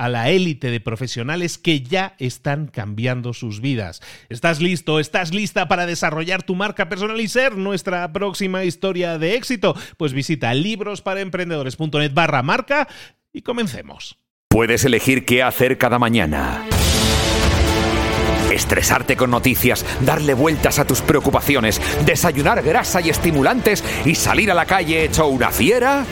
a la élite de profesionales que ya están cambiando sus vidas. ¿Estás listo? ¿Estás lista para desarrollar tu marca personal y ser nuestra próxima historia de éxito? Pues visita librosparaemprendedores.net barra marca y comencemos. Puedes elegir qué hacer cada mañana. Estresarte con noticias, darle vueltas a tus preocupaciones, desayunar grasa y estimulantes y salir a la calle hecho una fiera.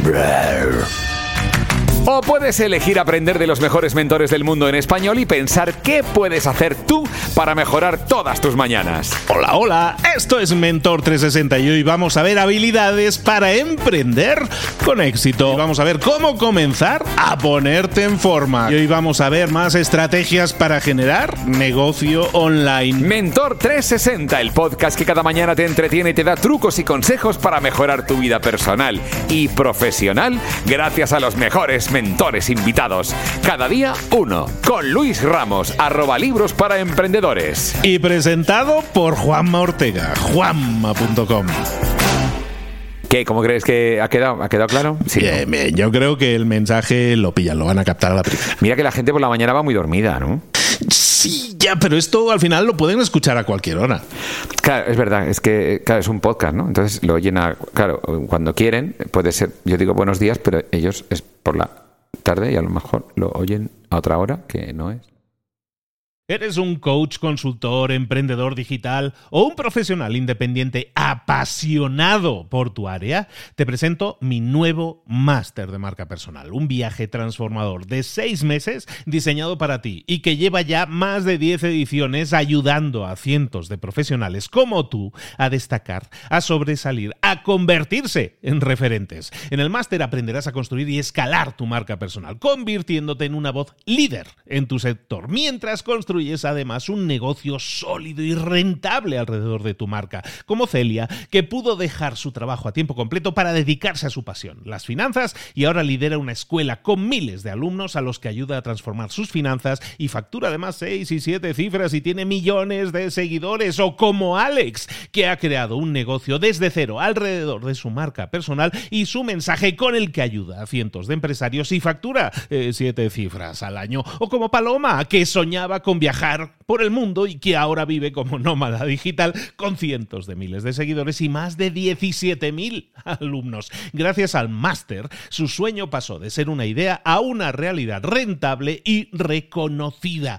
O puedes elegir aprender de los mejores mentores del mundo en español y pensar qué puedes hacer tú para mejorar todas tus mañanas. Hola, hola, esto es Mentor 360 y hoy vamos a ver habilidades para emprender con éxito. Vamos a ver cómo comenzar a ponerte en forma. Y hoy vamos a ver más estrategias para generar negocio online. Mentor 360, el podcast que cada mañana te entretiene y te da trucos y consejos para mejorar tu vida personal y profesional gracias a los mejores mentores mentores invitados. Cada día uno. Con Luis Ramos, arroba libros para emprendedores. Y presentado por Juanma Ortega, juanma.com. ¿Qué? ¿Cómo crees que ha quedado? ¿Ha quedado claro? Sí. yo creo que el mensaje lo pillan, lo van a captar a la primera. Mira que la gente por la mañana va muy dormida, ¿no? Sí, ya, pero esto al final lo pueden escuchar a cualquier hora. Claro, es verdad, es que claro, es un podcast, ¿no? Entonces lo oyen a, claro, cuando quieren, puede ser, yo digo buenos días, pero ellos es por la tarde y a lo mejor lo oyen a otra hora que no es. ¿Eres un coach, consultor, emprendedor digital o un profesional independiente apasionado por tu área? Te presento mi nuevo máster de marca personal, un viaje transformador de seis meses diseñado para ti y que lleva ya más de 10 ediciones ayudando a cientos de profesionales como tú a destacar, a sobresalir, a convertirse en referentes. En el máster aprenderás a construir y escalar tu marca personal, convirtiéndote en una voz líder en tu sector, mientras construyes es además un negocio sólido y rentable alrededor de tu marca, como Celia, que pudo dejar su trabajo a tiempo completo para dedicarse a su pasión, las finanzas, y ahora lidera una escuela con miles de alumnos a los que ayuda a transformar sus finanzas y factura además seis y siete cifras y tiene millones de seguidores, o como Alex, que ha creado un negocio desde cero alrededor de su marca personal y su mensaje con el que ayuda a cientos de empresarios y factura eh, siete cifras al año, o como Paloma, que soñaba con viajar por el mundo y que ahora vive como nómada digital con cientos de miles de seguidores y más de 17.000 alumnos. Gracias al máster, su sueño pasó de ser una idea a una realidad rentable y reconocida.